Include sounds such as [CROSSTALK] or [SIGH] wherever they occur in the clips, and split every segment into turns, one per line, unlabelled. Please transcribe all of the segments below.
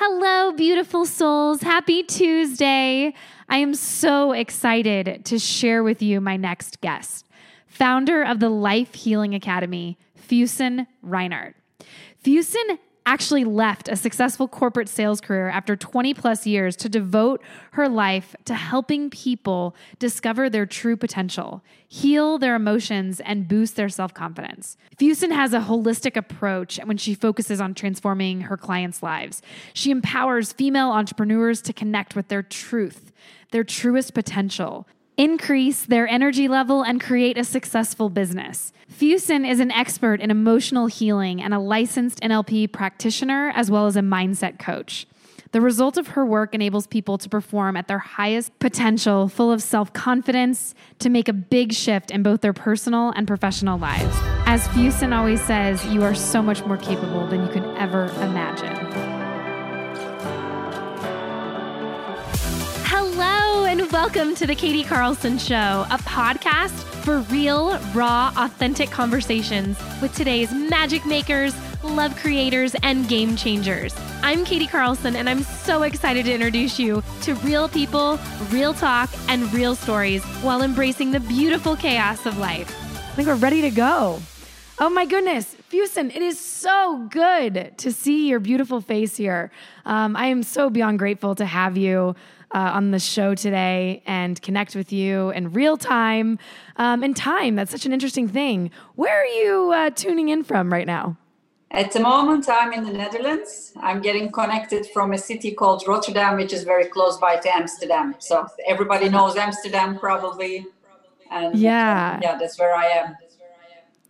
Hello, beautiful souls. Happy Tuesday. I am so excited to share with you my next guest, founder of the Life Healing Academy, Fusun Rynart. Fusun actually left a successful corporate sales career after 20 plus years to devote her life to helping people discover their true potential, heal their emotions, and boost their self confidence. Fusun has a holistic approach when she focuses on transforming her clients' lives. She empowers female entrepreneurs to connect with their truth, their truest potential increase their energy level, and create a successful business. Fusun is an expert in emotional healing and a licensed NLP practitioner, as well as a mindset coach. The result of her work enables people to perform at their highest potential, full of self confidence, to make a big shift in both their personal and professional lives. As Fusun always says, you are so much more capable than you can ever imagine. And welcome to the Katie Carlson Show, a podcast for real, raw, authentic conversations with today's magic makers, love creators, and game changers. I'm Katie Carlson, and I'm so excited to introduce you to real people, real talk, and real stories while embracing the beautiful chaos of life. I think we're ready to go. Oh my goodness, Fusun, it is so good to see your beautiful face here. Um, I am so beyond grateful to have you uh, on the show today and connect with you in real time um, and time. That's such an interesting thing. Where are you uh, tuning in from right now?
At the moment, I'm in the Netherlands. I'm getting connected from a city called Rotterdam, which is very close by to Amsterdam. So everybody knows Amsterdam probably. And
yeah,
yeah, that's where I am.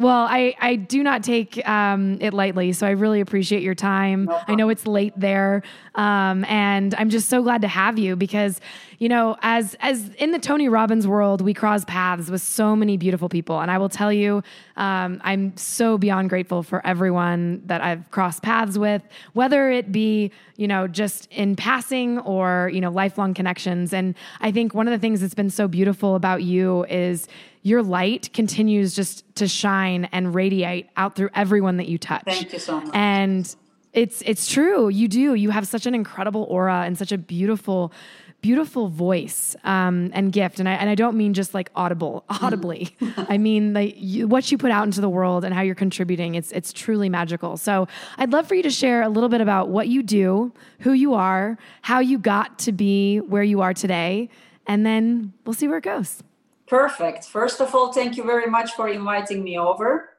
Well, I, I do not take um, it lightly, so I really appreciate your time. No I know it's late there, um, and I'm just so glad to have you because, you know, as as in the Tony Robbins world, we cross paths with so many beautiful people, and I will tell you, um, I'm so beyond grateful for everyone that I've crossed paths with, whether it be you know just in passing or you know lifelong connections. And I think one of the things that's been so beautiful about you is your light continues just to shine and radiate out through everyone that you touch.
Thank you so much.
And it's it's true. You do. You have such an incredible aura and such a beautiful beautiful voice um, and gift and I, and I don't mean just like audible [LAUGHS] audibly i mean like you, what you put out into the world and how you're contributing it's it's truly magical so i'd love for you to share a little bit about what you do who you are how you got to be where you are today and then we'll see where it goes
Perfect. First of all, thank you very much for inviting me over.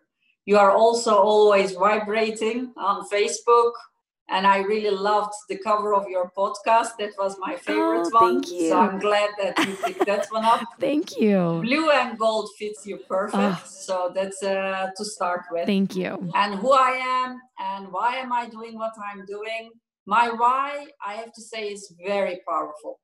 You are also always vibrating on Facebook. And I really loved the cover of your podcast. That was my favorite
oh,
one.
So
I'm glad that you picked that one up. [LAUGHS]
thank you.
Blue and gold fits you perfect. Oh. So that's uh, to start with.
Thank you.
And who I am and why am I doing what I'm doing? My why, I have to say, is very powerful.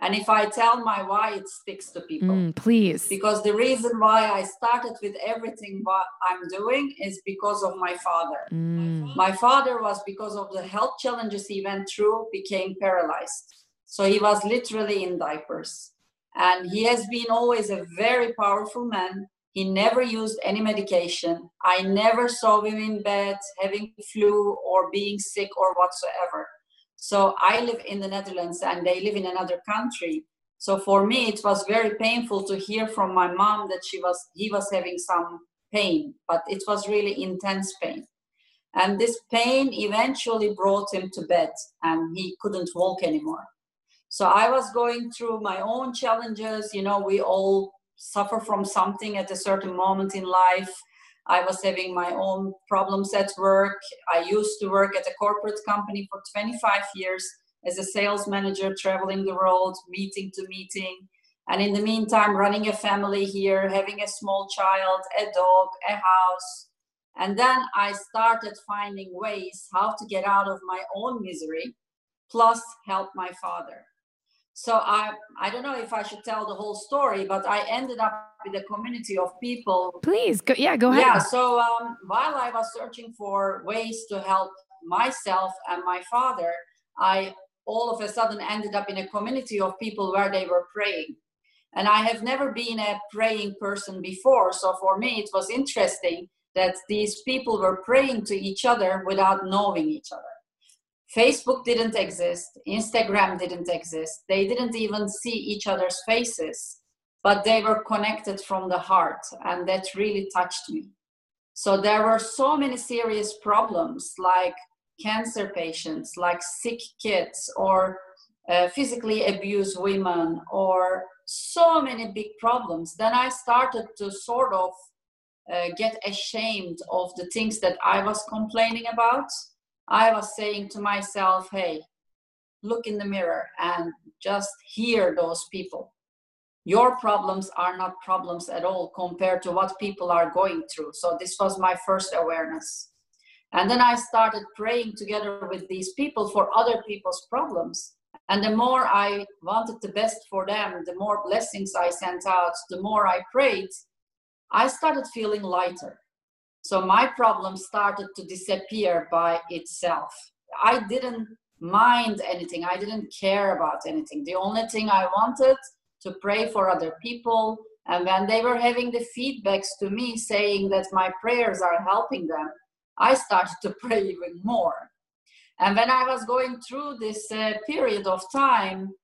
And if I tell my why, it sticks to people.
Mm, please.
Because the reason why I started with everything what I'm doing is because of my father.
Mm.
My father was because of the health challenges he went through, became paralyzed. So he was literally in diapers. And he has been always a very powerful man. He never used any medication. I never saw him in bed having flu or being sick or whatsoever so I live in the Netherlands and they live in another country. So for me, it was very painful to hear from my mom that she was he was having some pain, but it was really intense pain. And this pain eventually brought him to bed and he couldn't walk anymore. So I was going through my own challenges. You know, we all suffer from something at a certain moment in life. I was having my own problems at work. I used to work at a corporate company for 25 years as a sales manager, traveling the world, meeting to meeting. And in the meantime, running a family here, having a small child, a dog, a house. And then I started finding ways how to get out of my own misery, plus help my father. So I I don't know if I should tell the whole story, but I ended up with a community of people.
Please, go, yeah, go ahead.
Yeah. So um, while I was searching for ways to help myself and my father, I all of a sudden ended up in a community of people where they were praying. And I have never been a praying person before. So for me, it was interesting that these people were praying to each other without knowing each other Facebook didn't exist, Instagram didn't exist. They didn't even see each other's faces, but they were connected from the heart, and that really touched me. So there were so many serious problems like cancer patients, like sick kids, or uh, physically abused women, or so many big problems. Then I started to sort of uh, get ashamed of the things that I was complaining about I was saying to myself, hey, look in the mirror and just hear those people. Your problems are not problems at all compared to what people are going through. So, this was my first awareness. And then I started praying together with these people for other people's problems. And the more I wanted the best for them, the more blessings I sent out, the more I prayed, I started feeling lighter. So my problem started to disappear by itself. I didn't mind anything, I didn't care about anything. The only thing I wanted to pray for other people. And when they were having the feedbacks to me saying that my prayers are helping them, I started to [LAUGHS] pray even more. And when I was going through this uh, period of time,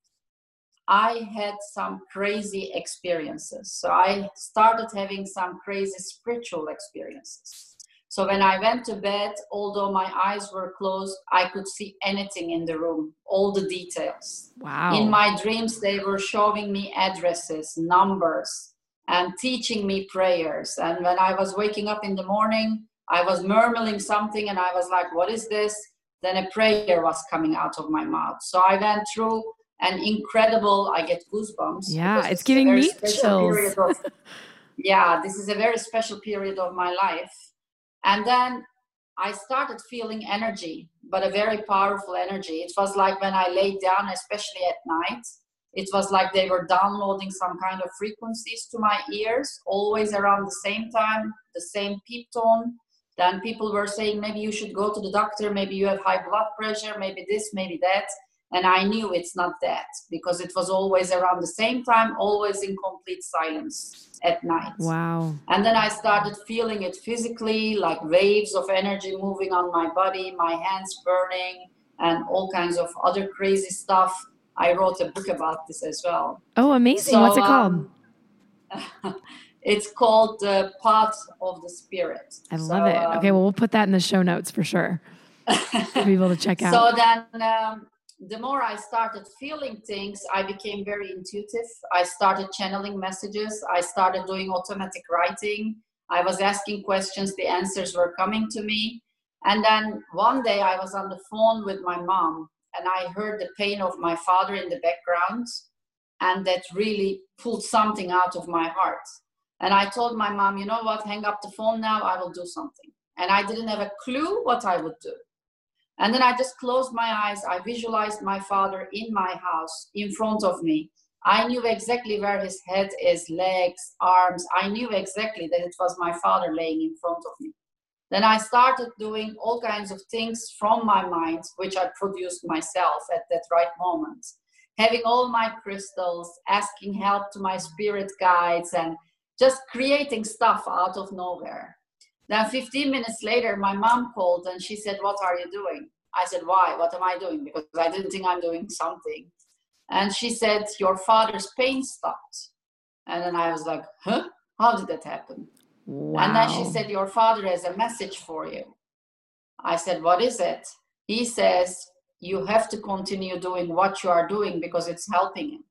I had some crazy experiences. So I started having some crazy spiritual experiences. So when I went to bed, although my eyes were closed, I could see anything in the room, all the details.
Wow.
In my dreams, they were showing me addresses, numbers, and teaching me prayers. And when I was waking up in the morning, I was murmuring something and I was like, What is this? Then a prayer was coming out of my mouth. So I went through an incredible i get goosebumps
yeah it's giving me chills
of, [LAUGHS] yeah this is a very special period of my life and then i started feeling energy but a very powerful energy. It was like when i laid down especially at night it was like they were downloading some kind of frequencies to my ears always around the same time the same peep tone. Then people were saying maybe you should go to the doctor. Maybe you have high blood pressure. Maybe this maybe that and I knew it's not that because it was always around the same time, always in complete silence at night.
Wow.
And then I started feeling it physically, like waves of energy moving on my body, my hands burning, and all kinds of other crazy stuff. I wrote a book about this as well.
Oh, amazing. So, What's it called?
Um, [LAUGHS] it's called The Path of the Spirit.
I love so, it. Okay, well, we'll put that in the show notes for sure. for people to check [LAUGHS] out.
So then um, the more I started feeling things, I became very intuitive. I started channeling messages. I started doing automatic writing. I was asking questions, the answers were coming to me. And then one day I was on the phone with my mom and I heard the pain of my father in the background. And that really pulled something out of my heart. And I told my mom, you know what, hang up the phone now, I will do something. And I didn't have a clue what I would do. And then I just closed my eyes. I visualized my father in my house, in front of me. I knew exactly where his head is, legs, arms. I knew exactly that it was my father laying in front of me. Then I started doing all kinds of things from my mind, which I produced myself at that right moment. Having all my crystals, asking help to my spirit guides, and just creating stuff out of nowhere. Then 15 minutes later, my mom called and she said, What are you doing? I said, Why? What am I doing? Because I didn't think I'm doing something. And she said, Your father's pain stopped. And then I was like, Huh? How did that happen? Wow. And then she said, Your father has a message for you. I said, What is it? He says, You have to continue doing what you are doing because it's helping him.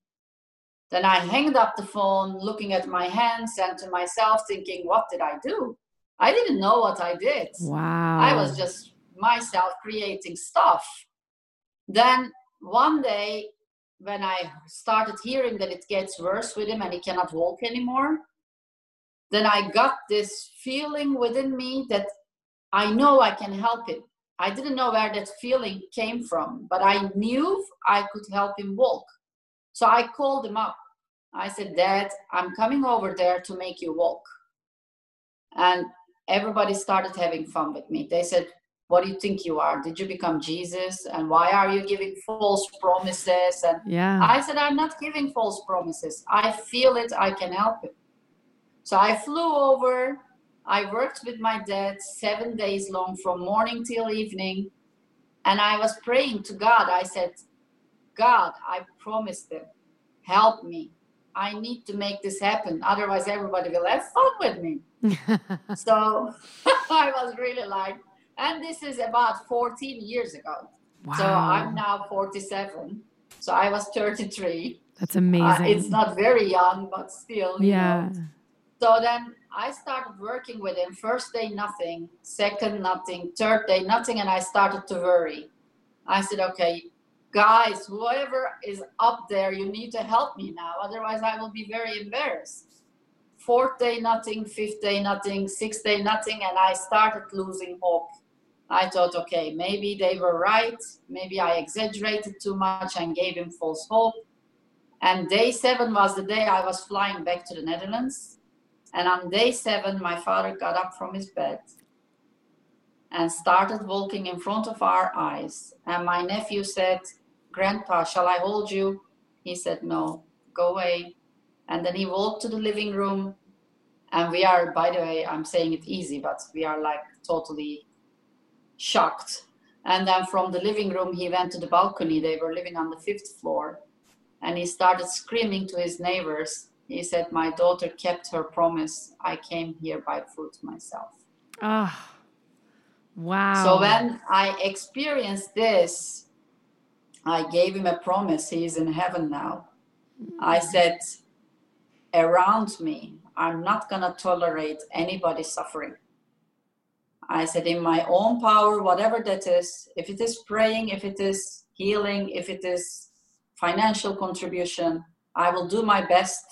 Then I hanged up the phone, looking at my hands and to myself, thinking, What did I do? I didn't know what I did.
Wow.
I was just myself creating stuff. Then one day, when I started hearing that it gets worse with him and he cannot walk anymore, then I got this feeling within me that I know I can help him. I didn't know where that feeling came from, but I knew I could help him walk. So I called him up. I said, Dad, I'm coming over there to make you walk. And everybody started having fun with me. They said, What do you think you are? Did you become Jesus? And why are you giving false promises? And
yeah.
I said, I'm not giving false promises. I feel it, I can help it. So I flew over. I worked with my dad seven days long from morning till evening. and I was praying to God. I said, God, I promised them, help me. I need to make this happen. Otherwise, everybody will have fun with me. [LAUGHS] so [LAUGHS] I was really like, and this is about 14 years ago. Wow. So I'm now 47. So I was 33.
That's amazing. Uh,
it's not very young, but still. yeah. Know. So then I started working with him. First day, nothing. Second, nothing. Third day, nothing. And I started to worry. I said, okay, guys, whoever is up there, you need to help me now. Otherwise, I will be very embarrassed. Fourth day, nothing. Fifth day, nothing. Sixth day, nothing. And I started losing hope. I thought, okay, maybe they were right. Maybe I exaggerated too much and gave him false hope. And day seven was the day I was flying back to the Netherlands. And on day seven, my father got up from his bed and started walking in front of our eyes. And my nephew said, Grandpa, shall I hold you? He said, No, go away. And then he walked to the living room. And we are, by the way, I'm saying it easy, but we are like totally shocked. And then from the living room, he went to the balcony. They were living on the fifth floor. And he started screaming to his neighbors. He said, My daughter kept her promise. I came here by foot myself.
Ah, oh, wow.
So when I experienced this, I gave him a promise. He's in heaven now. I mm-hmm. said, Around me, I'm not going to tolerate anybody suffering. I said, in my own power, whatever that is, if it is praying, if it is healing, if it is financial contribution, I will do my best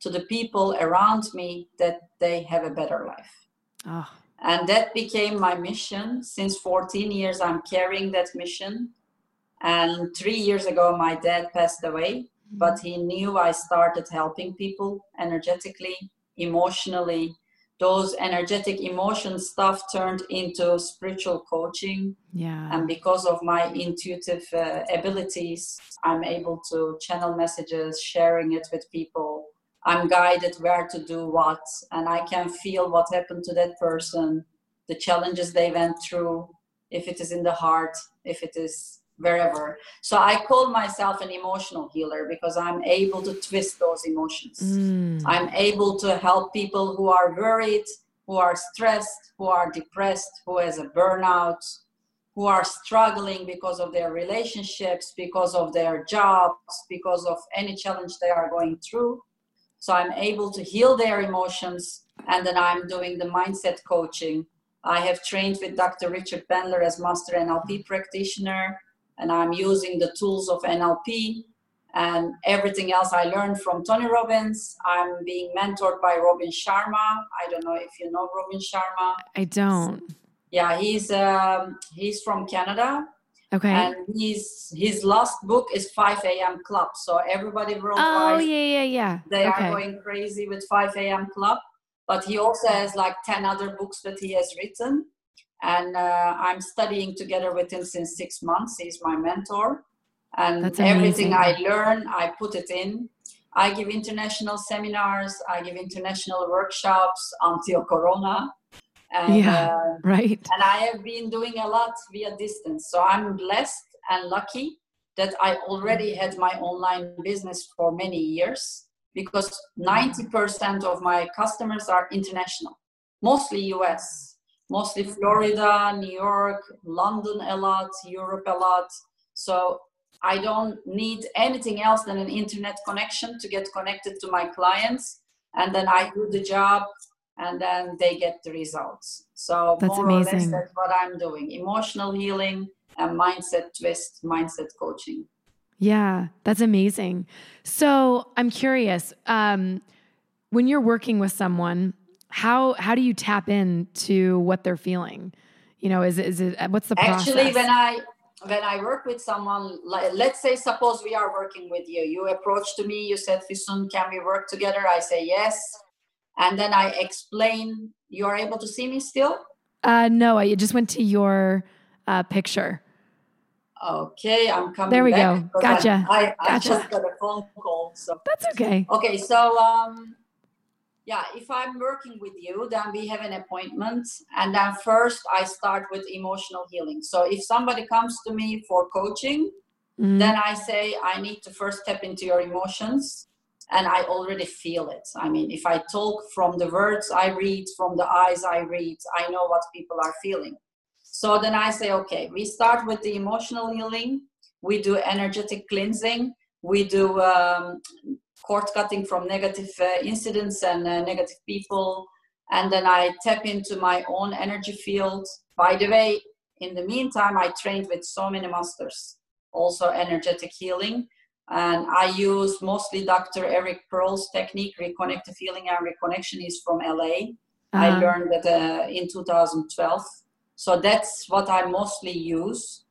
to the people around me that they have a better life. Oh. And that became my mission. Since 14 years, I'm carrying that mission. And three years ago, my dad passed away, mm-hmm. but he knew I started helping people energetically, emotionally, those energetic emotion stuff turned into spiritual coaching.
Yeah.
And because of my intuitive uh, abilities i'm able to channel messages sharing it with people. I'm guided where to do what and i can feel what happened to that person the challenges they went through if it is in the heart if it is wherever. So I call myself an emotional healer because I'm able to twist those emotions. Mm. I'm able to help people who are worried, who are stressed, who are depressed, who has a burnout, who are struggling because of their relationships, because of their jobs, because of any challenge they are going through. So I'm able to heal their emotions and then I'm doing the mindset coaching. I have trained with Dr. Richard Bandler as master NLP practitioner and I'm using the tools of NLP and everything else I learned from Tony Robbins. I'm being mentored by Robin Sharma. I don't know if you know Robin Sharma.
I don't.
Yeah, he's um, he's from Canada.
Okay.
And his his last book is 5 a.m. Club. So everybody worldwide.
Oh yeah, yeah, yeah.
They
okay.
are going crazy with 5 a.m. Club. But he also has like 10 other books that he has written and uh, I'm studying together with him since six months. He's my mentor, and everything I learn, I put it in. I give international seminars, I give international workshops until Corona.
And, yeah, uh, right.
And I have been doing a lot via distance. So I'm blessed and lucky that I already had my online business for many years because 90% of my customers are international, mostly US mostly Florida, New York, London a lot, Europe a lot. So I don't need anything else than an internet connection to get connected to my clients. And then I do the job and then they get the results. So
that's more amazing. or less
that's what I'm doing. Emotional healing and mindset twist, mindset coaching.
Yeah, that's amazing. So I'm curious, um, when you're working with someone, how how do you tap into what they're feeling? You know, is it, is it what's the process?
Actually, when I when I work with someone, like, let's say, suppose we are working with you. You approach to me, you said, Füsun, can we work together? I say yes. And then I explain, you are able to see me still?
Uh, no, I just went to your uh, picture.
Okay, I'm coming.
There we go. Gotcha.
I, I, I just got a phone call. So
that's okay.
Okay, so um, yeah, if I'm working with you, then we have an appointment. And then first I start with emotional healing. So if somebody comes to me for coaching, mm-hmm. then I say, I need to first step into your emotions. And I already feel it. I mean, if I talk from the words I read, from the eyes I read, I know what people are feeling. So then I say, okay, we start with the emotional healing. We do energetic cleansing. We do um, cord cutting from negative uh, incidents and uh, negative people. And then I tap into my own energy field. By the way, in the meantime, I trained with so many masters, also energetic healing. And I use mostly Dr. Eric Pearl's technique, reconnective healing and reconnection is from LA. Uh-huh. I learned that uh, in 2012. So that's what I mostly use.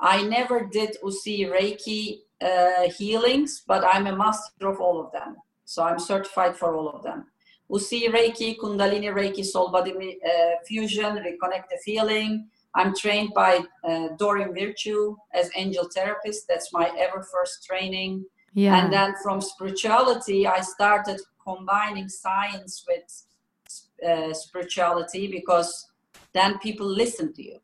I never did Usui Reiki uh, healings, but I'm a master of all of them. So I'm certified for all of them. Usui Reiki, Kundalini Reiki, Soul Body uh, Fusion, Reconnective Healing. I'm trained by uh, Doreen Virtue as angel therapist. That's my ever first training. Yeah. And then from spirituality, I started combining science with uh, spirituality because then people listen to you.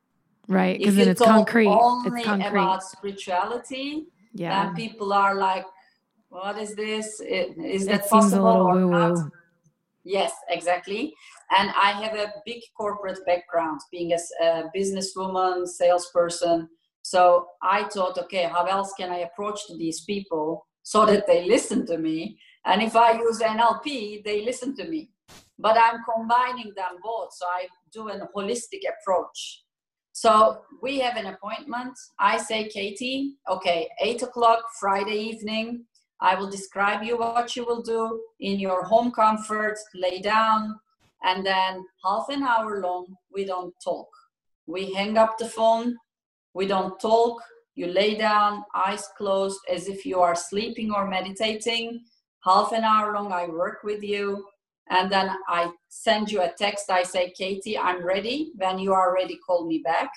Right, because it's concrete.
Only
it's concrete.
about spirituality, yeah. and people are like, "What is this? Is that it possible or not?" Yes, exactly. And I have a big corporate background, being a, a businesswoman, salesperson. So I thought, okay, how else can I approach to these people so that they listen to me? And if I use NLP, they listen to me. But I'm combining them both. So I do a holistic approach. So we have an appointment. I say, Katie, okay, eight o'clock Friday evening. I will describe you what you will do in your home comfort, lay down, and then half an hour long, we don't talk. We hang up the phone, we don't talk. You lay down, eyes closed, as if you are sleeping or meditating. Half an hour long, I work with you and then I send you a text. I say, Katie, I'm ready. When you are ready, call me back.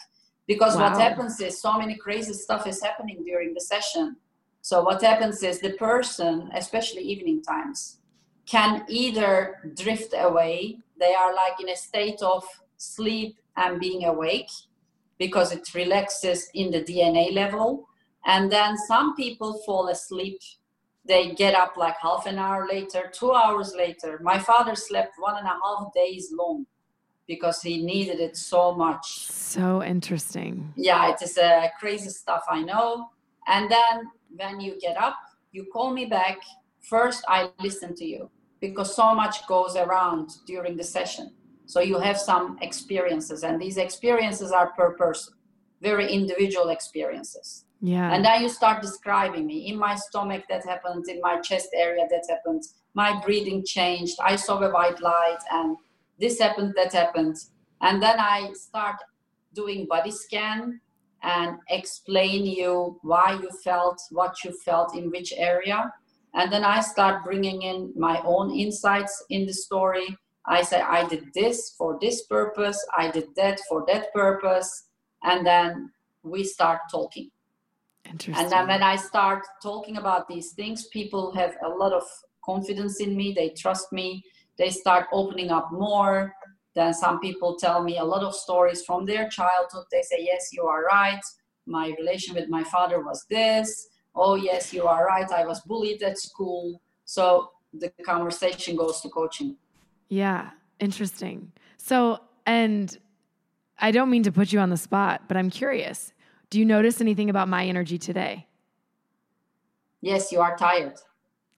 Because wow. what happens is so many crazy stuff is happening during the session. So what happens is the person, especially evening times, can either drift away. They are like in a state of sleep and being awake because it relaxes in the DNA level. And then some people fall asleep they get up like half an hour later, two hours later. My father slept one and a half days long because he needed it so much.
So interesting.
Yeah, it is uh, crazy stuff, I know. And then when you get up, you call me back. First, I listen to you because so much goes around during the session. So you have some experiences, and these experiences are per person, very individual experiences.
Yeah.
And then you start describing me. In my stomach, that happened. In my chest area, that happened. My breathing changed. I saw a white light, and this happened, that happened. And then I start doing body scan and explain you why you felt what you felt in which area. And then I start bringing in my own insights in the story. I say, I did this for this purpose, I did that for that purpose. And then we start talking. And then when I start talking about these things, people have a lot of confidence in me. They trust me. They start opening up more. Then some people tell me a lot of stories from their childhood. They say, Yes, you are right. My relation with my father was this. Oh, yes, you are right. I was bullied at school. So the conversation goes to coaching.
Yeah, interesting. So, and I don't mean to put you on the spot, but I'm curious. Do you notice anything about my energy today?
Yes, you are tired.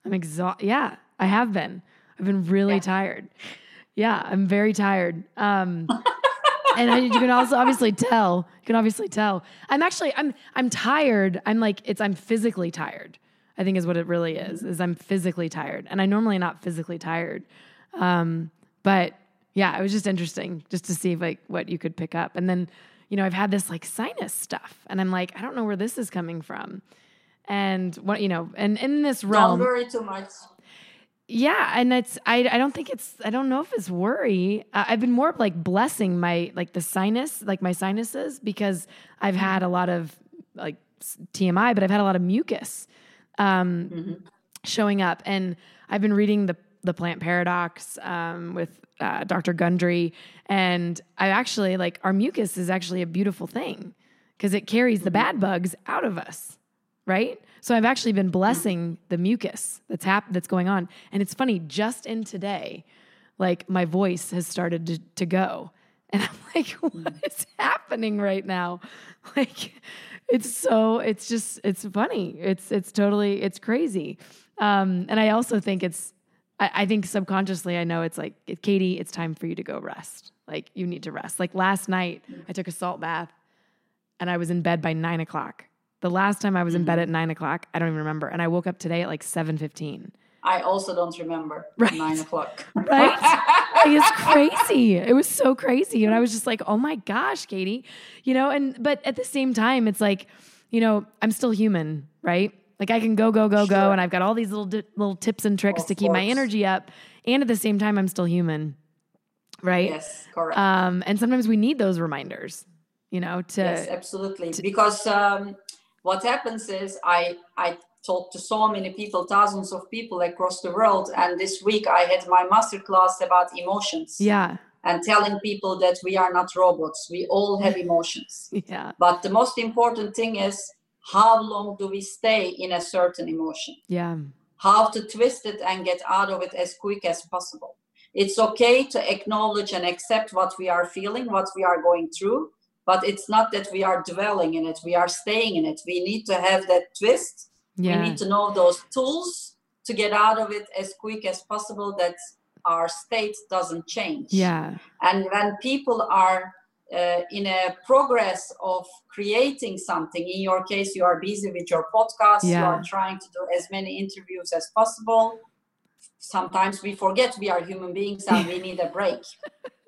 I'm exhausted. Yeah, I have been. I've been really yeah. tired. Yeah, I'm very tired. Um, and I, you can also obviously tell. You can obviously tell. I'm actually I'm I'm tired. I'm like it's I'm physically tired. I think is what it really is. Is I'm physically tired, and I normally not physically tired. Um, but yeah, it was just interesting just to see like what you could pick up, and then you know, I've had this like sinus stuff, and I'm like, I don't know where this is coming from. And what you know, and in this realm,
don't worry too much.
Yeah, and it's I I don't think it's I don't know if it's worry. I've been more like blessing my like the sinus, like my sinuses, because I've had a lot of like TMI, but I've had a lot of mucus um, mm-hmm. showing up, and I've been reading the the plant paradox um, with uh, Dr. Gundry, and I actually like our mucus is actually a beautiful thing because it carries the bad bugs out of us, right? So I've actually been blessing the mucus that's hap- that's going on, and it's funny. Just in today, like my voice has started to, to go, and I'm [LAUGHS] like, what is happening right now? [LAUGHS] Like, it's so it's just it's funny. It's it's totally it's crazy. Um, and I also think it's I, I think subconsciously I know it's like Katie, it's time for you to go rest. Like you need to rest. Like last night, I took a salt bath, and I was in bed by nine o'clock. The last time I was in bed mm-hmm. at nine o'clock, I don't even remember. And I woke up today at like seven fifteen.
I also don't remember [LAUGHS]
Right.
nine o'clock.
Right? [LAUGHS] It's crazy. It was so crazy. And I was just like, oh my gosh, Katie. You know, and but at the same time, it's like, you know, I'm still human, right? Like I can go, go, go, go, and I've got all these little di- little tips and tricks
Of
to keep my energy up. And at the same time, I'm still human. Right.
yes, correct.
Um, and sometimes we need those reminders, you know, to
yes, absolutely. because um, what happens is I I talk to so many people, thousands of people across the world, and this week I had my master class about emotions
yeah.
and telling people that we are not robots. We all have [LAUGHS] emotions.
Yeah.
But the most important thing is how long do we stay in a certain emotion?
Yeah.
How to twist it and get out of it as quick as possible. It's okay to acknowledge and accept what we are feeling, what we are going through, but it's not that we are dwelling in it, we are staying in it. We need to have that twist.
Yeah.
We need to know those tools to get out of it as quick as possible that our state doesn't change.
Yeah.
And when people are uh, in a progress of creating something, in your case, you are busy with your podcast, you are trying to do as many interviews as possible. Sometimes we forget we are human beings and we [LAUGHS] need a break.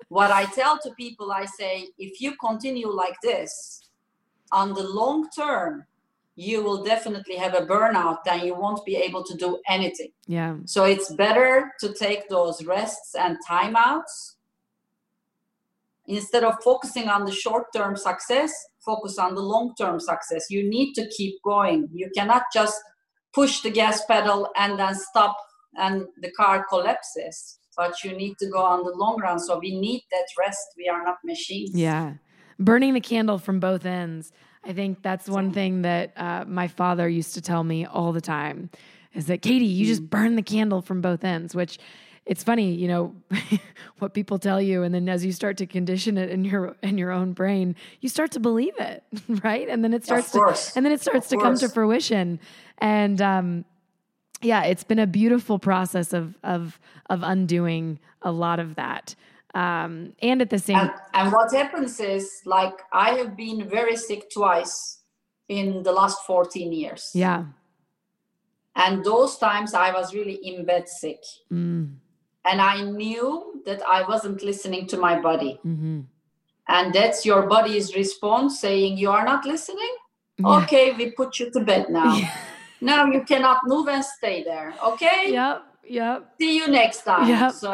what I tell to people, I say, if you continue like this, on the long term, you will definitely have a burnout and you won't be able to do anything.
Yeah.
So it's better to take those rests and timeouts. Instead of focusing on the short term success, focus on the long term success. You need to keep going. You cannot just push the gas pedal and then stop and the car collapses. But you need to go on the long run. So we need that rest. We are not machines.
Yeah. Burning the candle from both ends. I think that's one thing that uh, my father used to tell me all the time is that, Katie, you
Mm.
just burn the candle from both ends, which it's funny, you know, [LAUGHS] what people tell you. And then as you start to condition it in your, in your own brain, you start to believe it. [LAUGHS] Right. And then it starts to, and then it starts
Of
to come to fruition. And, um, yeah, it's been a beautiful process of, of, of undoing a lot of that. Um, and at the same
And, and what happens is, like, I have been very sick twice in the last 14 years.
yeah.
And those times I was really in bed sick.
Mm,
And I knew that I wasn't listening to my body.
hmm
And that's your body's response saying, You are not listening?
Yeah.
Okay, we put you to bed now.
Yeah.
Now you cannot move and stay there. Okay?
Yep. Yep.
See you next time.
Yep.
So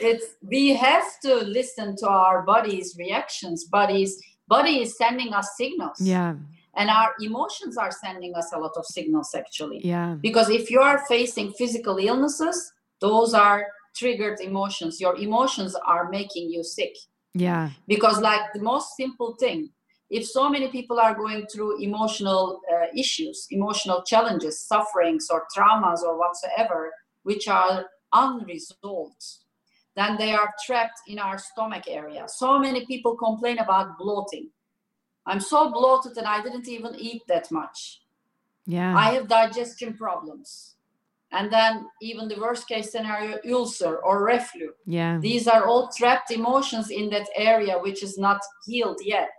it's we have to listen to our body's reactions. Body's body is sending us signals.
yeah.
And our emotions are sending us a lot of signals actually.
Yeah.
Because if you are facing physical illnesses, those are triggered emotions. Your emotions are making you sick.
Yeah.
Because, like the most simple thing, if so many people are going through emotional uh, issues, emotional challenges, sufferings, or traumas, or whatsoever, which are unresolved, then they are trapped in our stomach area. So many people complain about bloating. I'm so bloated and I didn't even eat that much.
Yeah.
I have digestion problems. And then, even the worst case scenario, ulcer or reflux.
yeah.
These are all trapped emotions in that area which is not healed yet.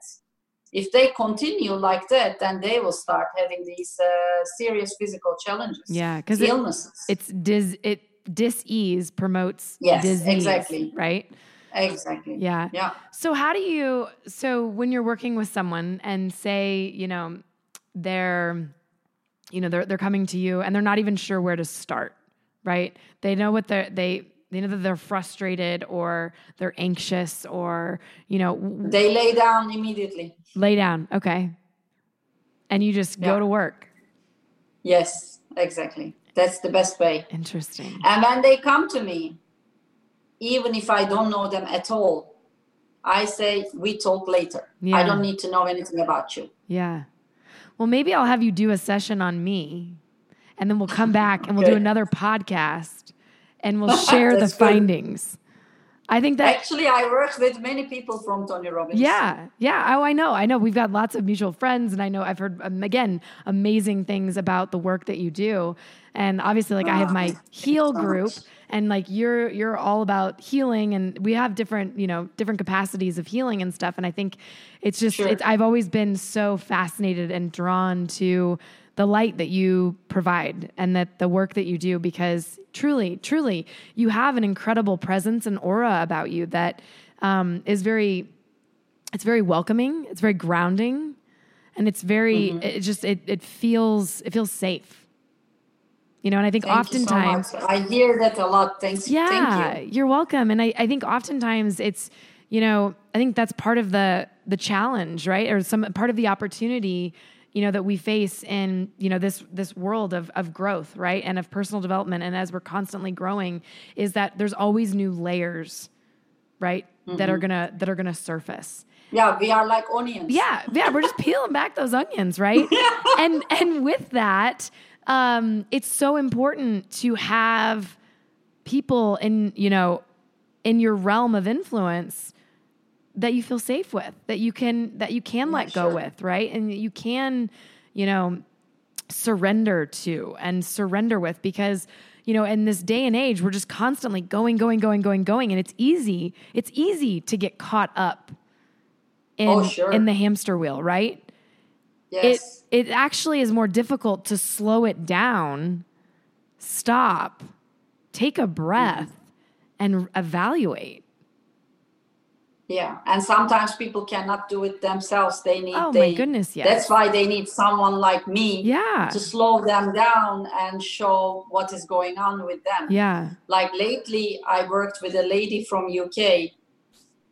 If they continue like that, then they will start having these uh, serious physical challenges,
Yeah. Because it,
illnesses.
it's dis it dis-ease promotes
Yes,
disease,
exactly.
Right.
exactly.
Yeah.
Yeah.
So how do you so when you're working with someone and say, you know, they're you know, they're they're coming to you and they're not even sure where to start, right? They know what they're they they know that they're frustrated or they're anxious or, you know,
They lay down immediately.
lay down. Okay. And you just go to work.
Yes, exactly. That's the best way.
Interesting.
And when they come to me, even if I don't know them at all, I say, we talk later.
Yeah.
I don't need to know anything about you.
Yeah. Well, maybe I'll have you do a session on me and then we'll come back and we'll do another podcast and we'll share [LAUGHS] the
findings. good.
I think that
Actually, I work with many people from Tony Robbins.
Yeah, yeah. Oh, I know. I know. We've got lots of mutual friends, and I know I've heard um, again amazing things about the work that you do. And obviously, like I have
Ah,
my heal
so
group,
much.
and like you're you're all about healing, and we have different you know different capacities of healing and stuff. And I think it's just
Sure.
it's I've always been so fascinated and drawn to the light that you provide and that the work that you do because truly truly you have an incredible presence and aura about you that um, is very it's very welcoming it's very grounding and it's very
Mm-hmm.
it just it, it feels it feels safe you know and i think
Thank so
oftentimes
much. I hear that a lot. Thanks.
yeah
Thank you.
you're welcome and I, I think oftentimes it's you know i think that's part of the the challenge right or some part of the opportunity you know that we face in you know this this world of of growth right and of personal development and as we're constantly growing is that there's always new layers right that are
Mm-hmm.
gonna that are gonna surface
Yeah, we are like onions.
yeah, yeah, we're just [LAUGHS] peeling back those onions, right? [LAUGHS] and and with that, um, it's so important to have people in you know in your realm of influence that you feel safe with, that you can that you can let go
sure.
with, right? And you can, you know, surrender to and surrender with because you know in this day and age we're just constantly going going going going going and it's easy it's easy to get caught up in
Oh, sure.
in the hamster wheel right
Yes.
it it actually is more difficult to slow it down stop take a breath mm-hmm. and evaluate
yeah. And sometimes people cannot do it themselves. They need.
Oh, my
they,
goodness, yes.
That's why they need someone like me.
Yeah.
To slow them down and show what is going on with them.
yeah
like lately i worked with a lady from uk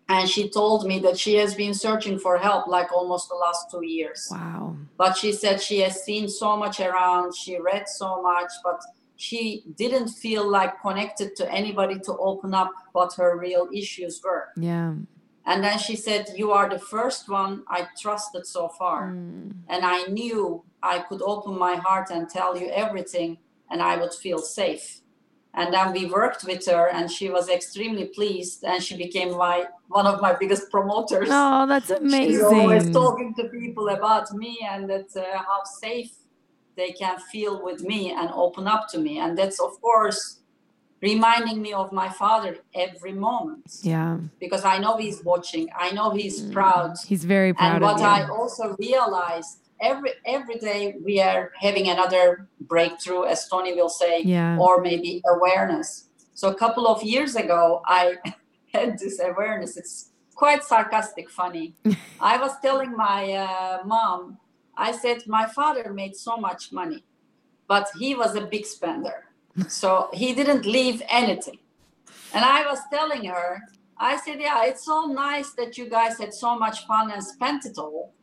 and she told me that she has been searching for help like almost the last two years
wow
but she said she has seen so much around she read so much but she didn't feel like connected to anybody to open up what her real issues were
yeah
and then she said you are the first one i trusted so far
Mm.
and i knew i could open my heart and tell you everything and i would feel safe and then we worked with her and she was extremely pleased and she became my one of my biggest promoters
oh that's amazing! [LAUGHS]
she's always talking to people about me and that uh, how safe they can feel with me and open up to me and that's of course reminding me of my father every moment
yeah
because i know he's watching i know he's proud
he's very proud
and
of
what I also realized every every day we are having another breakthrough, as Tony will say,
Yeah.
or maybe awareness. So a couple of years ago, I [LAUGHS] had this awareness. It's quite sarcastic, funny. [LAUGHS] I was telling my uh, mom, I said my father made so much money, but he was a big spender, so he didn't leave anything. And I was telling her, I said, Yeah, it's so nice that you guys had so much fun and spent it all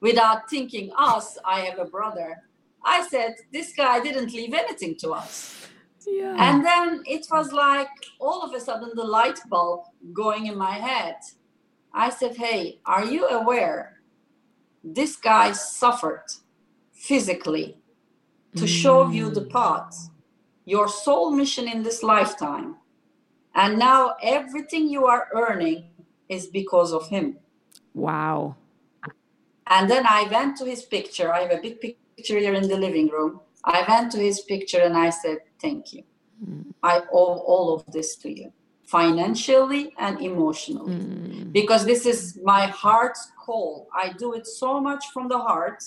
without thinking us. I have a brother. I said, This guy didn't leave anything to us.
yeah
And then it was like all of a sudden the light bulb going in my head. I said, Hey, are you aware? This guy suffered physically to show you the mm. path, your sole mission in this lifetime. And now everything you are earning is because of him.
wow
And then I went to his picture. I have a big picture here in the living room. I went to his picture and I said, Thank you. Hmm. I owe all of this to you, financially and emotionally, hmm. because this is my heart's call. I do it so much from the heart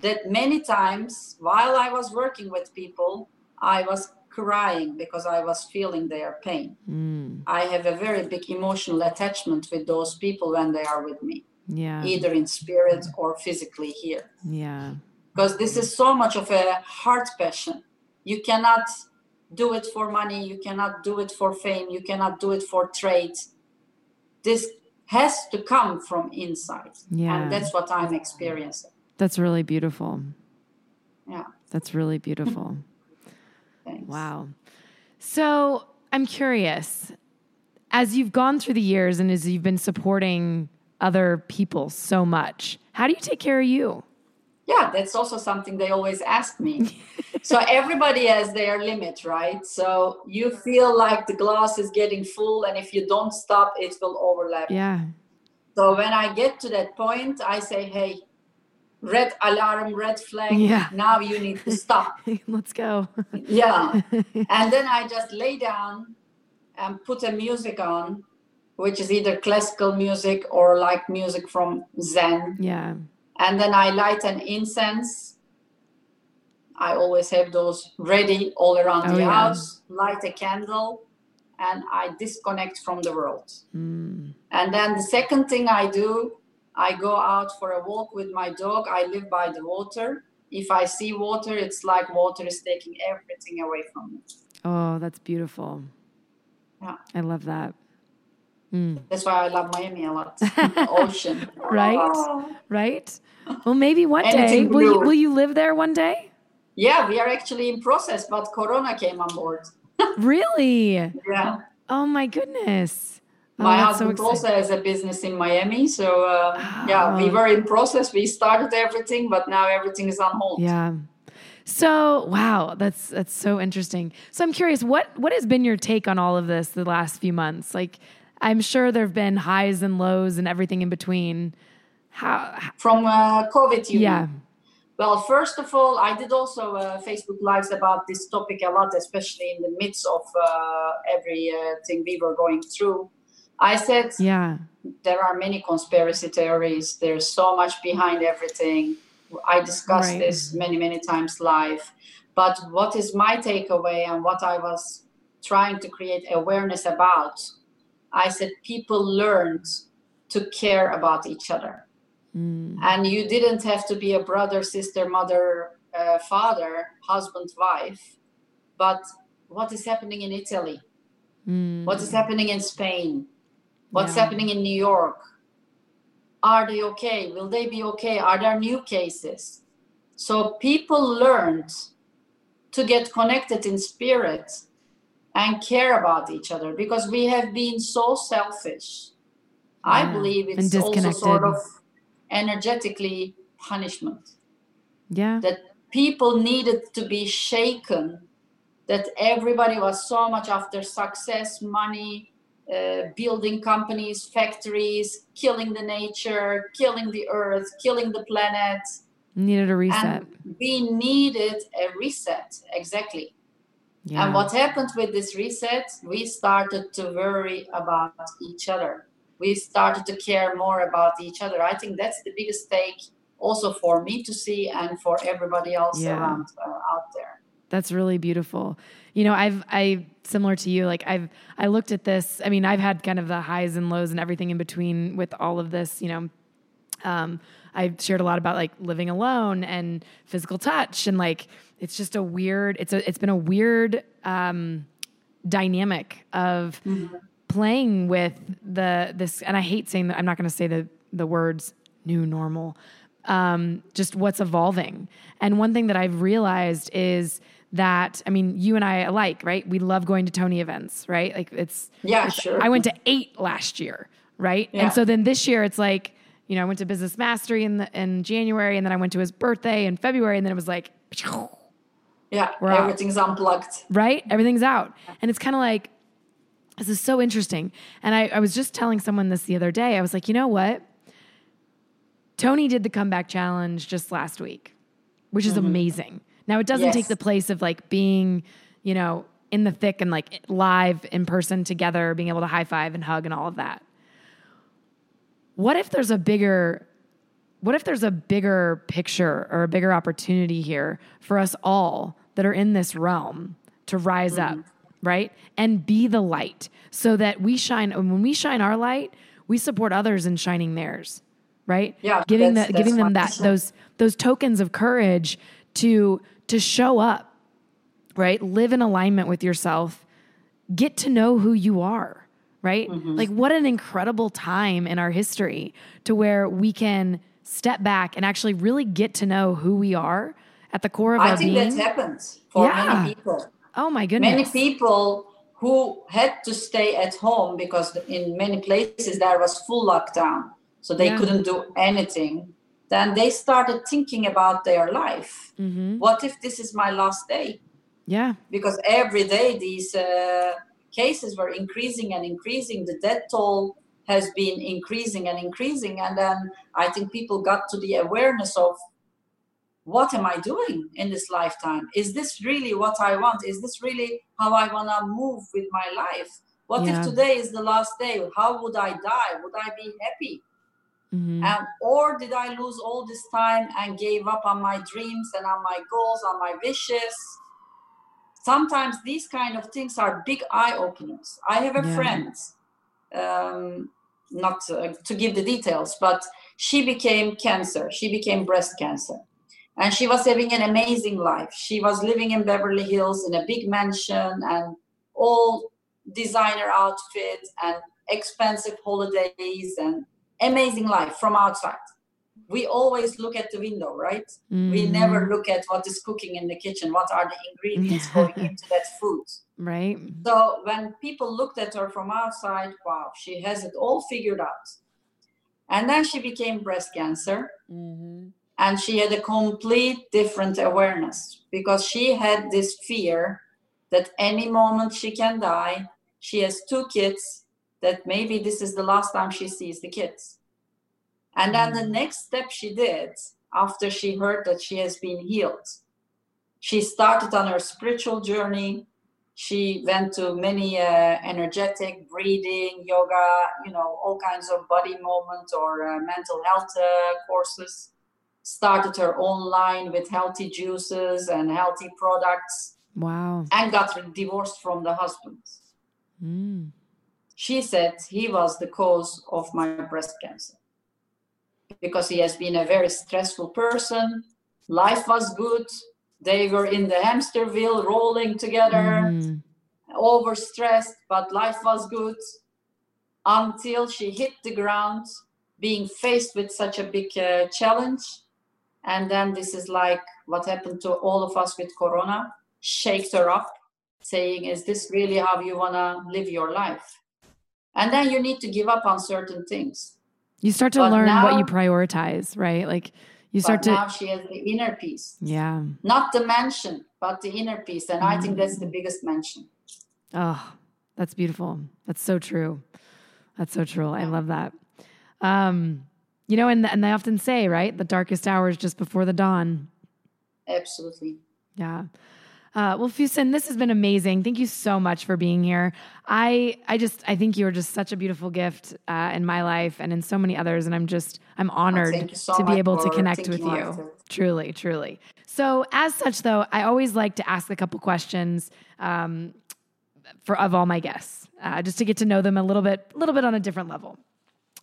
that many times while I was working with people, I was crying because I was feeling their pain.
Mm.
I have a very big emotional attachment with those people when they are with me
yeah
either in spirit or physically here
yeah
because this is so much of a heart passion you cannot do it for money you cannot do it for fame you cannot do it for trade this has to come from inside
Yeah.
and that's what i'm experiencing
that's really beautiful
yeah
That's That's really beautiful.
Thanks.
Wow. So I'm curious, as you've gone through the years and as you've been supporting other people so much, how do you take care of you?
Yeah, that's also something they always ask me. [LAUGHS] so everybody has their limit, right? So you feel like the glass is getting full, and if you don't stop, it will overlap.
Yeah.
So when I get to that point, I say, hey, red alarm, red flag.
Yeah.
Now you need to stop. [LAUGHS]
Let's go. [LAUGHS]
yeah. And then I just lay down and put a music on, which is either classical music or like music from Zen.
Yeah.
And then I light an incense. I always have those ready all around
Oh,
the
yeah.
house, light a candle, and I disconnect from the world.
Mm.
And then the second thing I do, I go out for a walk with my dog. I live by the water. If I see water, it's like water is taking everything away from me.
Oh, that's beautiful.
Yeah.
I love that. Mm.
That's why I love Miami a lot. The [LAUGHS] ocean.
Right?
Oh.
Right? Well, maybe one [LAUGHS] day. Will you, will you live there one day?
Yeah, we are actually in process, but Corona came on board. [LAUGHS]
Really?
Yeah.
Oh my goodness. Oh,
My
so
husband
exciting.
also has a business in Miami. So, uh, yeah, we
Oh.
were in process. We started everything, but now everything is on hold.
Yeah. So wow, that's that's so interesting. So I'm curious, what what has been your take on all of this the last few months? Like, I'm sure there have been highs and lows and everything in between. How?
From uh, COVID, you
yeah.
mean? Well, first of all, I did also uh, Facebook Lives about this topic a lot, especially in the midst of uh, everything we were going through. I said
Yeah.
there are many conspiracy theories. There's so much behind everything. I discussed
Right.
this many, many times live. But what is my takeaway and what I was trying to create awareness about? I said people learned to care about each other
Mm.
and you didn't have to be a brother sister mother uh, father husband wife but what is happening in italy
Mm.
what is happening in spain what's
Yeah.
happening in new york? Are they okay? Will they be okay? Are there new cases? So people learned to get connected in spirit and care about each other because we have been so selfish. I believe it's also sort of energetically punishment.
Yeah.
that people needed to be shaken that everybody was so much after success money uh, building companies factories killing the nature killing the earth killing the planet
Needed a reset.
and we needed a reset exactly
yeah.
and what happened with this reset we started to worry about each other we started to care more about each other i think that's the biggest take also for me to see and for everybody else
Yeah.
around uh, out there
That's really beautiful. You know, I've I similar to you. Like I've I looked at this. I mean, I've had kind of the highs and lows and everything in between with all of this. You know, um, I've shared a lot about like living alone and physical touch and like it's just a weird. It's a it's been a weird um, dynamic of playing with the this. And I hate saying that. I'm not going to say the the words new normal. Um, just what's evolving. And one thing that I've realized is that I mean, you and I alike, right? We love going to Tony events, right? Like it's
Yeah,
it's-
sure.
I went to eight last year, right?
Yeah.
And so then this year it's like, you know, I went to Business Mastery in the, in January, and then I went to his birthday in February, and then it was like,
yeah
We're out.
everything's unplugged
right? Everything's out. And it's kind of like, this is so interesting. And I, I was just telling someone this the other day. I was like, you know what? Tony did the comeback challenge just last week, which is mm-hmm. amazing. Now, it doesn't
Yes.
take the place of like being, you know, in the thick and like live in person together, being able to high five and hug and all of that. What if there's a bigger what if there's a bigger picture or a bigger opportunity here for us all that are in this realm to rise up, mm-hmm. right? And be the light so that we shine and when we shine our light, we support others in shining theirs, right?
Yeah,
Giving
that's-
the, giving them that those those tokens of courage to to show up, right? Live in alignment with yourself. Get to know who you are, right? Mm-hmm. Like what an incredible time in our history to where we can step back and actually really get to know who we are at the core of
I
our
think
being.
that happens for
Yeah.
many people.
oh my goodness.
Many people who had to stay at home because in many places there was full lockdown, so they
Yeah.
couldn't do anything. Then they started thinking about their life.
hmm
What if this is my last day?
Yeah.
Because every day these uh, cases were increasing and increasing. The death toll has been increasing and increasing. And then I think people got to the awareness of what am I doing in this lifetime? Is this really what I want? Is this really how I want to move with my life? What
Yeah.
if today is the last day? How would I die? Would I be happy?
Hmm
And or did I lose all this time and gave up on my dreams and on my goals, on my wishes? Sometimes these kind of things are big eye openers. I have a
Yeah.
friend, um, not uh, to give the details, but she became cancer. She became breast cancer. And she was having an amazing life. She was living in Beverly Hills in a big mansion and all designer outfits and expensive holidays and amazing life from outside. We always look at the window, right? We
Mhm.
never look at what is cooking in the kitchen, what are the ingredients [LAUGHS] going into that food.
Right.
So when people looked at her from outside, wow, she has it all figured out. And then she became breast cancer
hmm
and she had a complete different awareness because she had this fear that any moment she can die. She has two kids, that maybe this is the last time she sees the kids. And then the next step she did after she heard that she has been healed, she started on her spiritual journey. She went to many uh, energetic breathing, yoga, you know, all kinds of body movement or uh, mental health uh, courses started her own line with healthy juices and healthy products
Wow.
and got divorced from the husband.
Mm.
She said he was the cause of my breast cancer because he has been a very stressful person. Life was good. They were in the hamster wheel rolling together,
Mhm.
overstressed, but life was good until she hit the ground, being faced with such a big uh, challenge. And then this is like what happened to all of us with Corona, shakes her up, saying, Is this really how you want to live your life? And then you need to give up on certain things.
You start to
But
learn what you prioritize, right? Like you start to,
now she has the inner peace,
yeah.
not the mansion, but the inner peace. And I think that's
Mm.
the biggest mansion.
Oh, that's beautiful. That's so true. That's so true. I love that. Um, you know, and and they often say, right, the darkest hour is just before the dawn.
Absolutely.
Yeah. Uh, well, Fusun, this has been amazing. Thank you so much for being here. I, I just, I think you are just such a beautiful gift uh, in my life and in so many others, and I'm just, I'm honored
thank you so
to be able to connect with you. Truly, truly. So, as such, though, I always like to ask a couple questions um, for of all my guests, uh, just to get to know them a little bit, a little bit on a different level.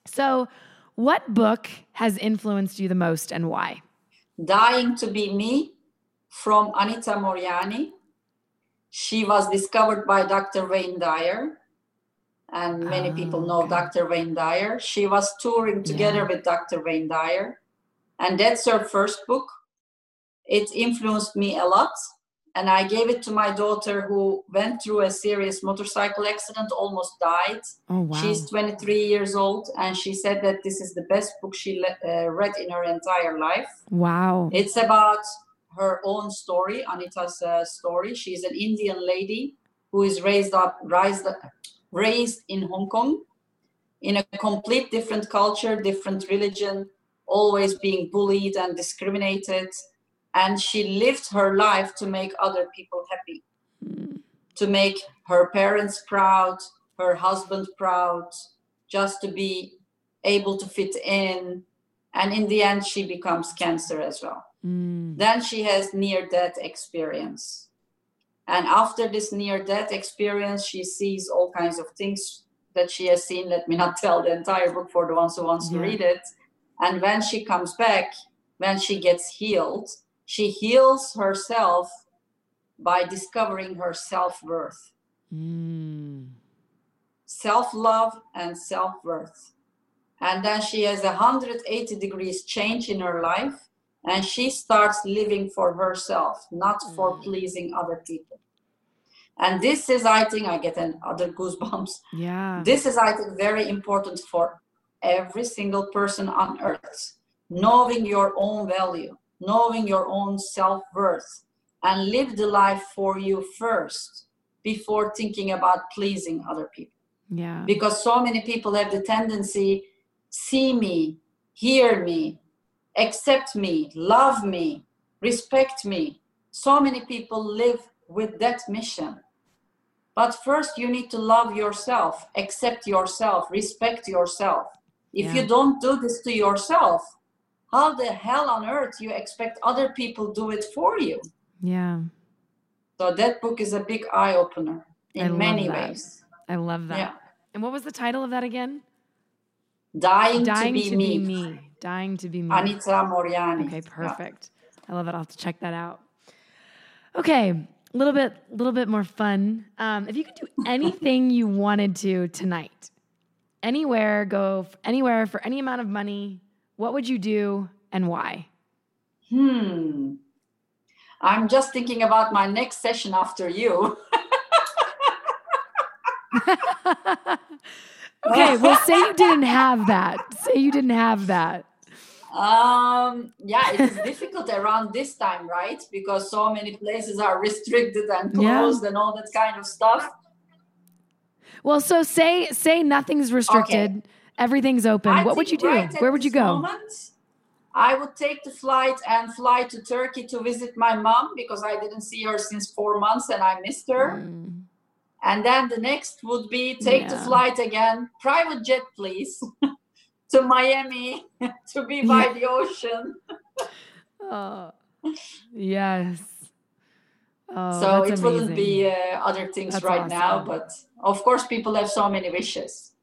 So, what book has influenced you the most, and why?
Dying to Be Me from Anita Moorjani. She was discovered by Dr. Wayne Dyer, and many
Ah,
people know
okay.
Dr. Wayne Dyer. She was touring together with Dr. Wayne Dyer, and that's her first book. It influenced me a lot, and I gave it to my daughter who went through a serious motorcycle accident, almost died.
Oh, wow.
She's 23 years old, and she said that this is the best book she le- uh, read in her entire life.
wow.
It's about her own story, Anita's uh, story. She's an Indian lady who is raised up, raised, raised in Hong Kong, in a complete different culture, different religion, always being bullied and discriminated. And she lived her life to make other people happy, to make her parents proud, her husband proud, just to be able to fit in. And in the end, she becomes cancer as well.
Mm.
Then she has near death experience. And after this near death experience, she sees all kinds of things that she has seen. Let me not [LAUGHS] tell the entire book for the ones who wants to read it. And when she comes back, when she gets healed, she heals herself by discovering her self-worth,
Mm.
self-love and self-worth. And then she has a 180 degrees change in her life and she starts living for herself, not for
Mm.
pleasing other people. And this is, I think, I get an other goosebumps.
Yeah.
This is, I think, very important for every single person on earth. Knowing your own value, knowing your own self worth, and live the life for you first before thinking about pleasing other people.
Yeah.
Because so many people have the tendency see me, hear me, accept me, love me, respect me. So many people live with that mission. But first, you need to love yourself, accept yourself, respect yourself. If
Yeah.
you don't do this to yourself, how the hell on earth you expect other people do it for you?
Yeah.
So that book is a big eye opener in many
that.
ways.
I love that.
Yeah.
And what was the title of that again?
Dying,
Dying
to be me.
me. Dying to be me.
Anita Moorjani.
Okay,
Yeah.
perfect. I love it. I'll have to check that out. Okay, a little bit, a little bit more fun. Um, if you could do [LAUGHS] anything you wanted to tonight, anywhere, go anywhere for any amount of money, what would you do and why?
Hmm. I'm just thinking about my next session after you. [LAUGHS]
okay, well, say you didn't have that. Say you didn't have that.
Um, yeah, it is difficult around this time, right? Because so many places are restricted and
Yeah.
closed and all that kind of stuff.
Well, so say say nothing's restricted, everything's open.
I
what would you do?
right
Where would you go?
moment, I would take the flight and fly to Turkey to visit my mom because I didn't see her since four months and I missed her.
Mm,
And then the next would be take the flight again, private jet, please, [LAUGHS] to Miami [LAUGHS] to be by
Yeah.
the ocean. [LAUGHS]
Oh, yes. Oh,
so it wouldn't be uh, other things
That's
right now, but of course, people have so many wishes.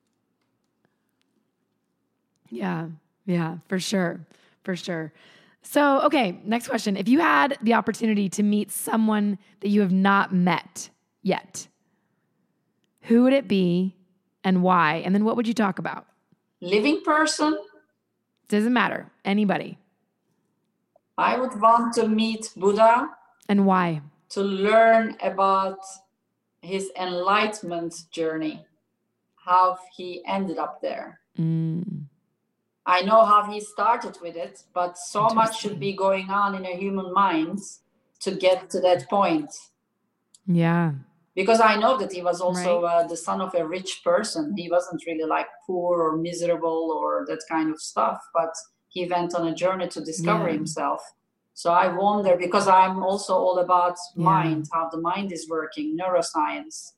Yeah, yeah, for sure, for sure. So, okay, next question. If you had the opportunity to meet someone that you have not met yet, who would it be and why? And then what would you talk about?
Living person,
Doesn't matter. Anybody.
I would want to meet Buddha
And why?
to learn about his enlightenment journey, how he ended up there.
Mm,
I know how he started with it, but so much should be going on in a human mind to get to that point.
yeah.
Because I know that he was also uh, the son of a rich person. He wasn't really like poor or miserable or that kind of stuff, but he went on a journey to discover
Yeah.
himself. So I wonder because I'm also all about
Yeah.
mind, how the mind is working, neuroscience.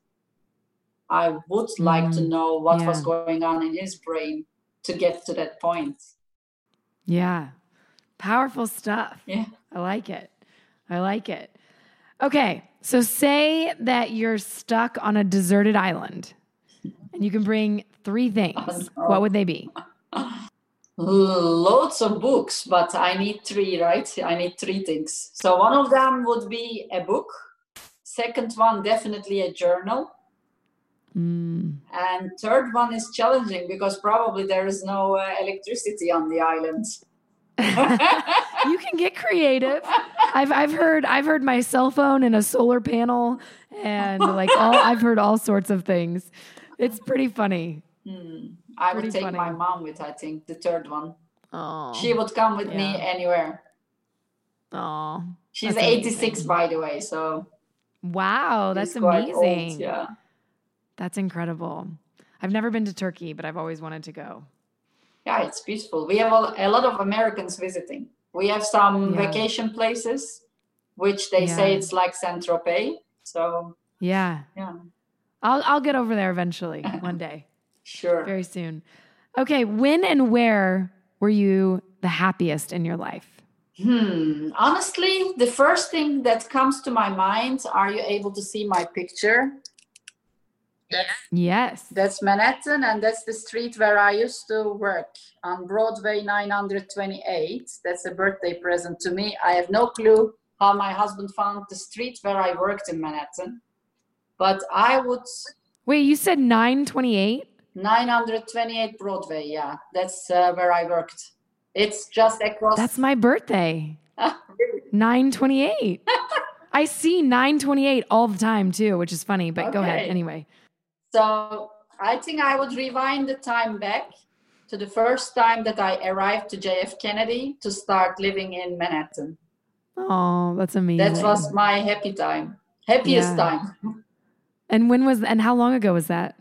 I would like to know what was going on in his brain to get to that point.
Yeah. Powerful stuff.
Yeah.
I like it. I like it. Okay. So say that you're stuck on a deserted island and you can bring three things.
Oh, no.
What would they be?
Loads of books, but I need three, right? I need three things. So one of them would be a book. Second one, definitely a journal.
Mm,
And third one is challenging because probably there is no uh, electricity on the island. [LAUGHS] [LAUGHS]
you can get creative. I've I've heard I've heard my cell phone and a solar panel and like all I've heard all sorts of things. It's pretty funny.
Hmm. I would
Pretty
take my mom with, I think, the third one.
Oh.
She would come with me anywhere.
oh.
She's 86,
amazing.
by the way, so
Wow, that's
quite old,
amazing.
yeah.
That's incredible. I've never been to Turkey, but I've always wanted to go.
Yeah, it's beautiful. We have a lot of Americans visiting. We have some
Yeah.
vacation places, which they say it's like Saint Tropez. So
Yeah.
yeah,
I'll I'll get over there eventually, [LAUGHS] one day,
sure.
very soon. Okay, when and where were you the happiest in your life?
Hmm. Honestly, the first thing that comes to my mind, are you able to see my picture?
Yes.
That's Manhattan, and that's the street where I used to work on Broadway 928. That's a birthday present to me. I have no clue how my husband found the street where I worked in Manhattan, but I would
Wait, you said 928?
928 Broadway. Yeah, that's uh, where I worked. It's just across.
That's my birthday. [LAUGHS]
Really?
928. [LAUGHS] I see 928 all the time too, which is funny, but go ahead anyway.
So I think I would rewind the time back to the first time that I arrived to JF Kennedy to start living in Manhattan.
Oh, that's amazing.
That was my happy time, happiest
Yeah.
time. [LAUGHS]
and when was and how long ago was that?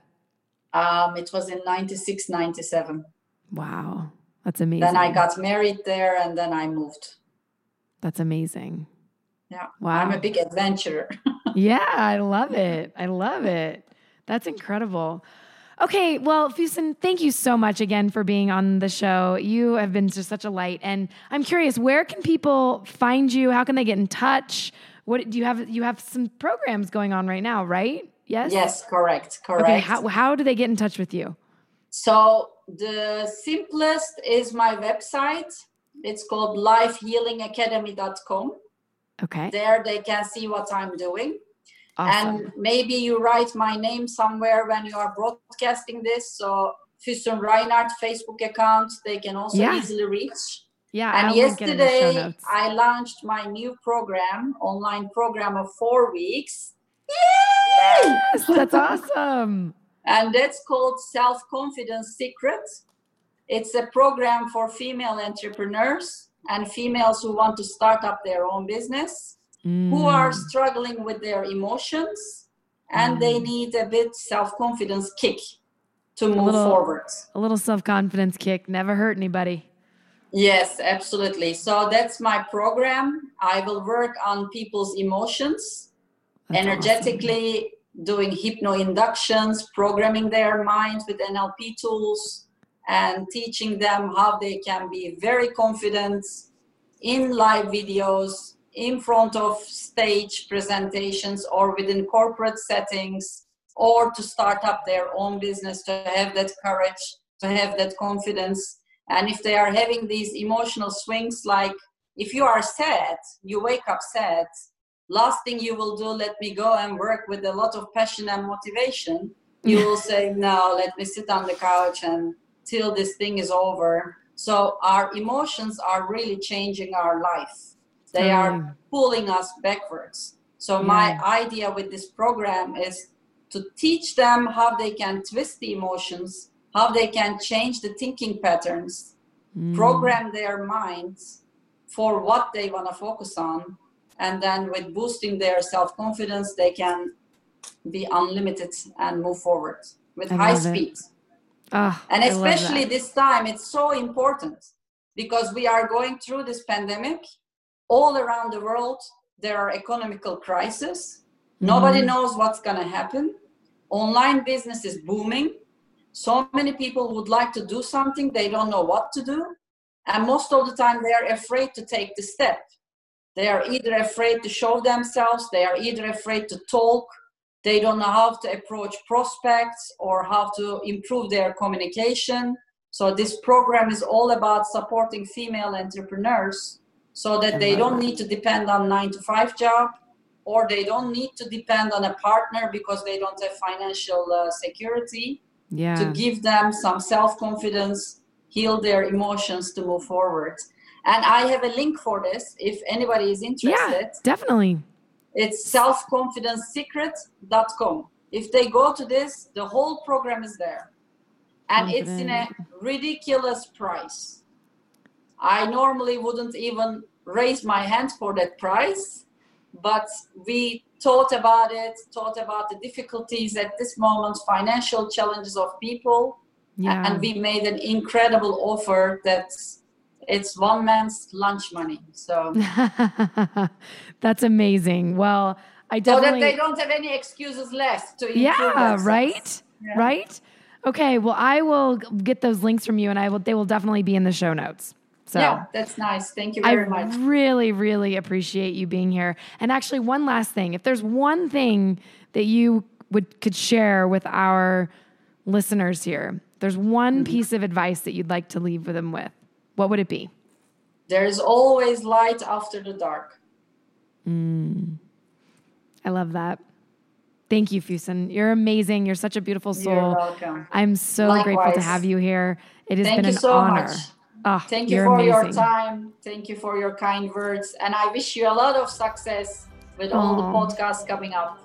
Um, it was in 96, 97.
Wow. That's amazing.
Then I got married there and then I moved.
That's amazing.
Yeah.
Wow.
I'm a big adventurer. [LAUGHS]
Yeah, I love it. I love it. That's incredible. Okay, well, Fusun, thank you so much again for being on the show. You have been just such a light, and I'm curious, where can people find you? How can they get in touch? What do you have? You have some programs going on right now, right? Yes.
yes, correct, correct.
Okay. How how do they get in touch with you?
So the simplest is my website. It's called lifehealingacademy.com.
Okay.
There they can see what I'm doing.
Awesome.
And maybe you write my name somewhere when you are broadcasting this. So Fusun Rynart Facebook account, they can also
Yeah.
easily reach.
yeah.
And
I'll link it in the show
yesterday. I launched my new program, online program of four weeks. Yay!
Yes, that's [LAUGHS] awesome.
and that's called Self Confidence Secret. It's a program for female entrepreneurs and females who want to start up their own business, who are
Mm,
struggling with their emotions, and they
Mm.
need a bit self confidence kick to move
little-
forward.
a little self confidence kick never hurt anybody.
Yes, absolutely. So that's my program. I will work on people's emotions
That's awesome.
energetically doing hypno inductions, programming their minds with NLP tools, and teaching them how they can be very confident in live videos, in front of stage presentations, or within corporate settings, or to start up their own business, to have that courage, to have that confidence. And if they are having these emotional swings, like if you are sad, you wake up sad, last thing you will do let me go and work with a lot of passion and motivation. You will say no let me sit on the couch and till this thing is over. So our emotions are really changing our life they are pulling us backwards. So
Yeah.
my idea with this program is to teach them how they can twist the emotions how they can change the thinking patterns
Mm.
program their minds for what they want to focus on and then with boosting their self-confidence they can be unlimited and move forward with
I
high speed.
Ah,
and especially this time it's so important because we are going through this pandemic all around the world there are economical crises. Nobody
Mhm.
knows what's going to happen. Online business is booming. So many people would like to do something they don't know what to do. And most of the time they are afraid to take the step. They are either afraid to show themselves they are either afraid to talk they don't know how to approach prospects or how to improve their communication. So this program is all about supporting female entrepreneurs so that they don't need to depend on 9 to 5 job or they don't need to depend on a partner because they don't have financial uh, security
yeah.
to give them some self confidence, heal their emotions to move forward. And I have a link for this if anybody is interested.
yeah, definitely.
It's selfconfidencesecret.com. If they go to this, the whole program is there. And it's in a ridiculous price. I normally wouldn't even raise my hand for that price, but we thought about it, thought about the difficulties at this moment, financial challenges of people,
Yeah.
and we made an incredible offer that's it's one man's lunch money. So [LAUGHS]
That's amazing. Well, I definitely
so that they don't have any excuses left to
Yeah,
themselves.
right?
Yeah.
Right? Okay, well I will get those links from you and I will they will definitely be in the show notes. So
Yeah, that's nice. Thank you
I
very much.
really, really appreciate you being here. And actually, one last thing: if there's one thing that you would could share with our listeners here, there's one
Mm-hmm.
piece of advice that you'd like to leave them with. What would it be?
There's always light after the dark.
I love that. Thank you, Fusun. You're amazing. You're such a beautiful soul.
You're welcome.
I'm so grateful to have you here. It has
Thank
been
you
an
so
honor.
much.
Oh,
Thank you
you're
for your time. Thank you for your kind words. And I wish you a lot of success with all the podcasts coming up.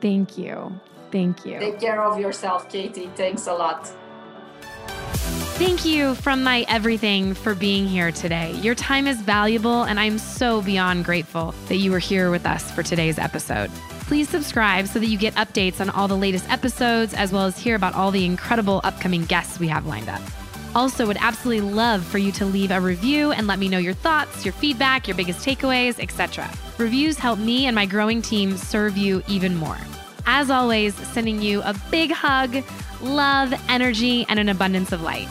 Thank you. Thank you.
Take care of yourself, Katie. Thanks a lot.
Thank you from my everything for being here today. Your time is valuable, and I'm so beyond grateful that you were here with us for today's episode. Please subscribe so that you get updates on all the latest episodes, as well as hear about all the incredible upcoming guests we have lined up. Also, would absolutely love for you to leave a review and let me know your thoughts, your feedback, your biggest takeaways, etc. Reviews help me and my growing team serve you even more. As always, sending you a big hug, love, energy, and an abundance of light.